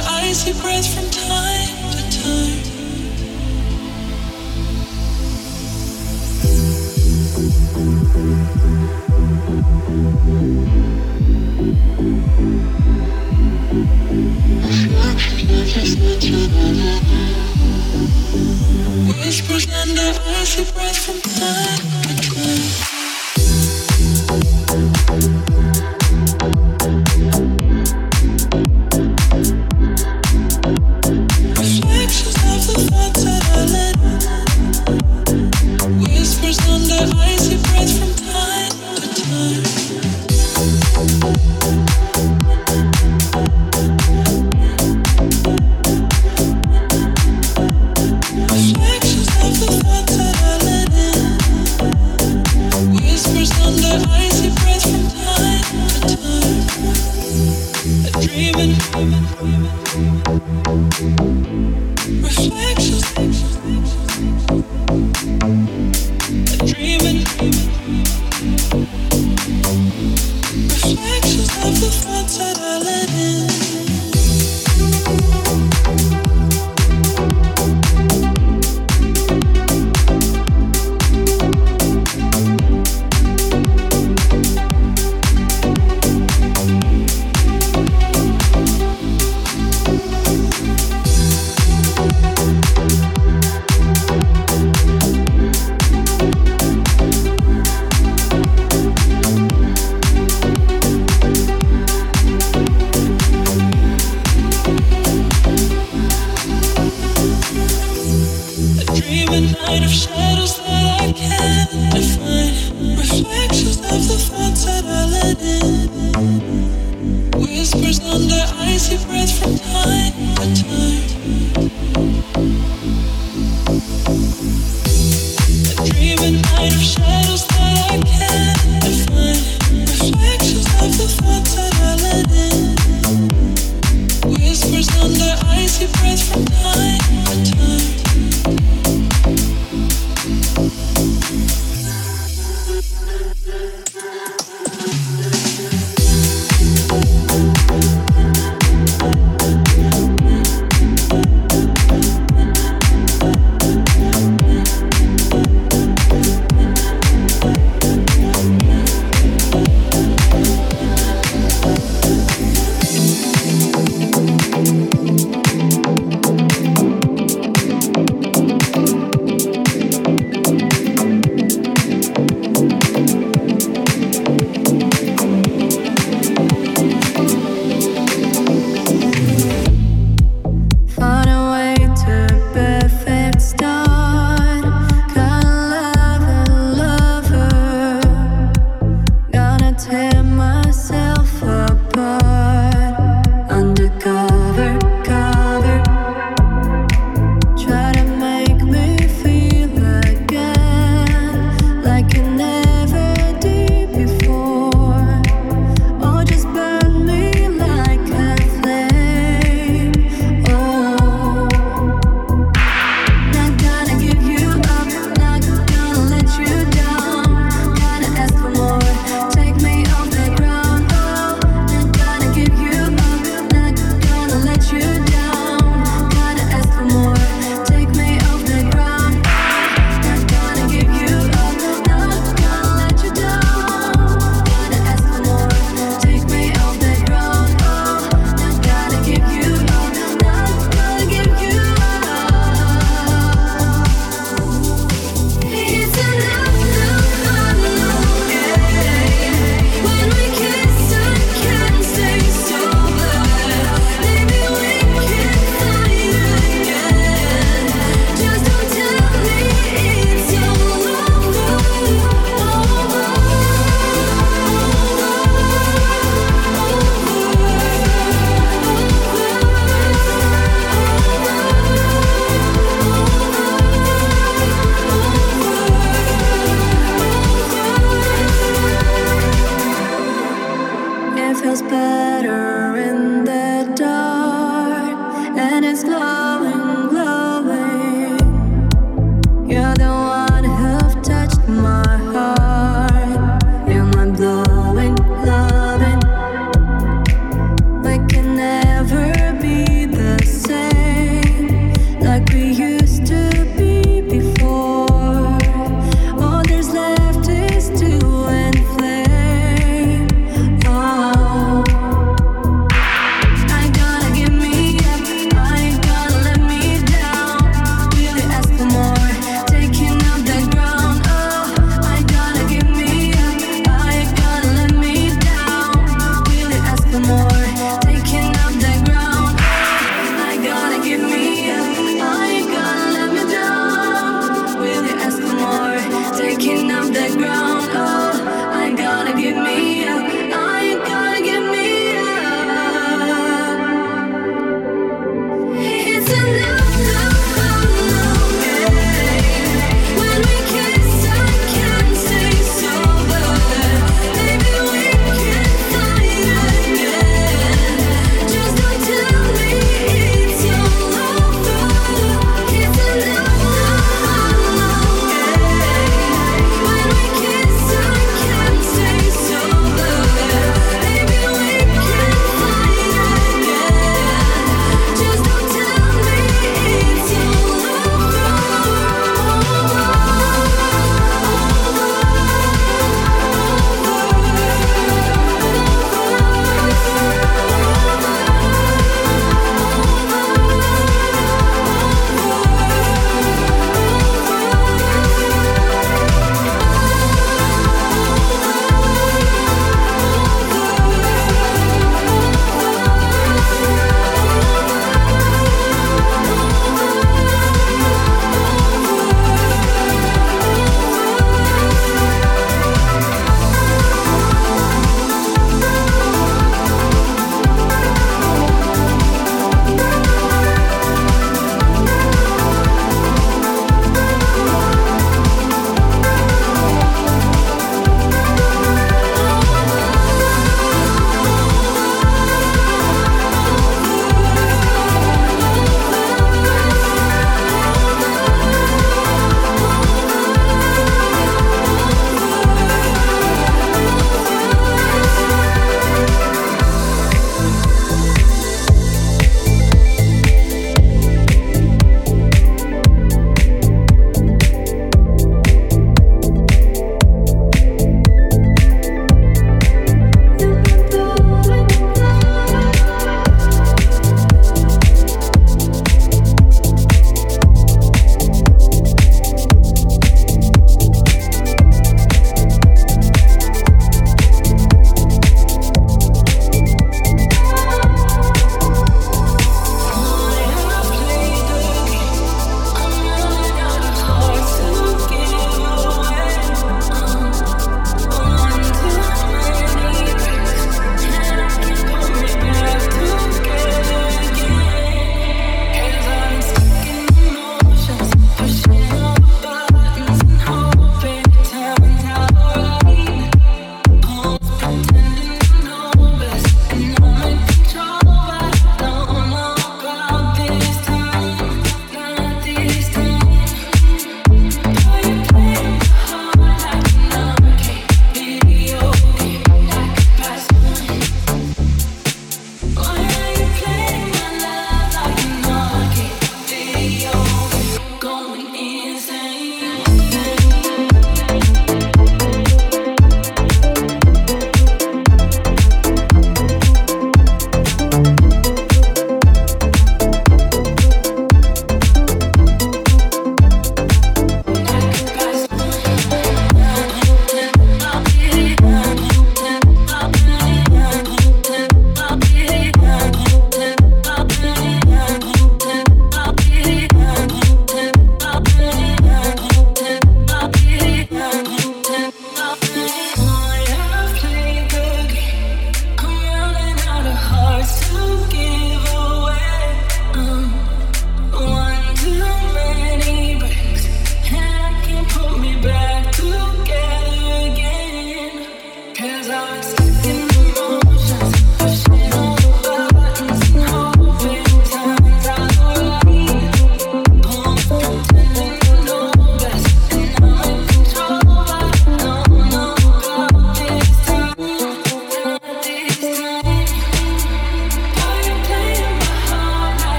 Under icy breath from time to time. Whispers under icy breath from time.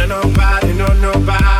Of nobody, no nobody,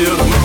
till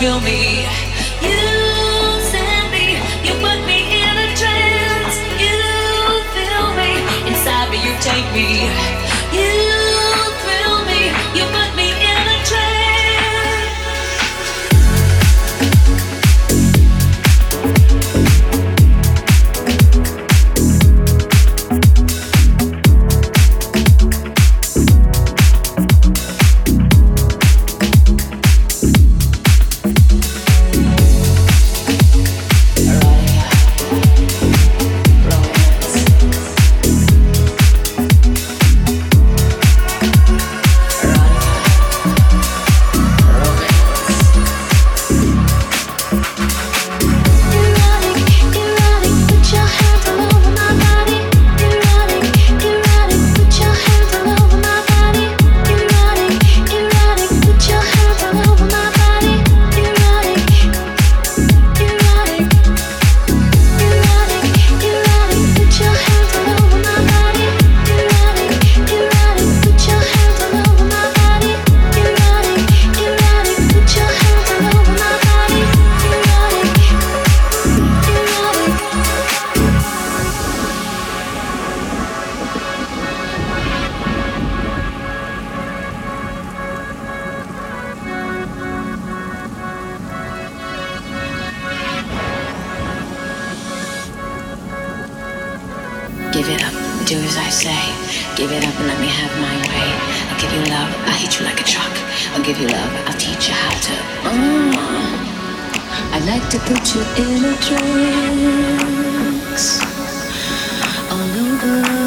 surround me, Give it up, do as I say. Give it up and let me have my way. I'll give you love, I'll hit you like a truck. I'll give you love, I'll teach you how to. Uh, I'd like to put you in a trance all over.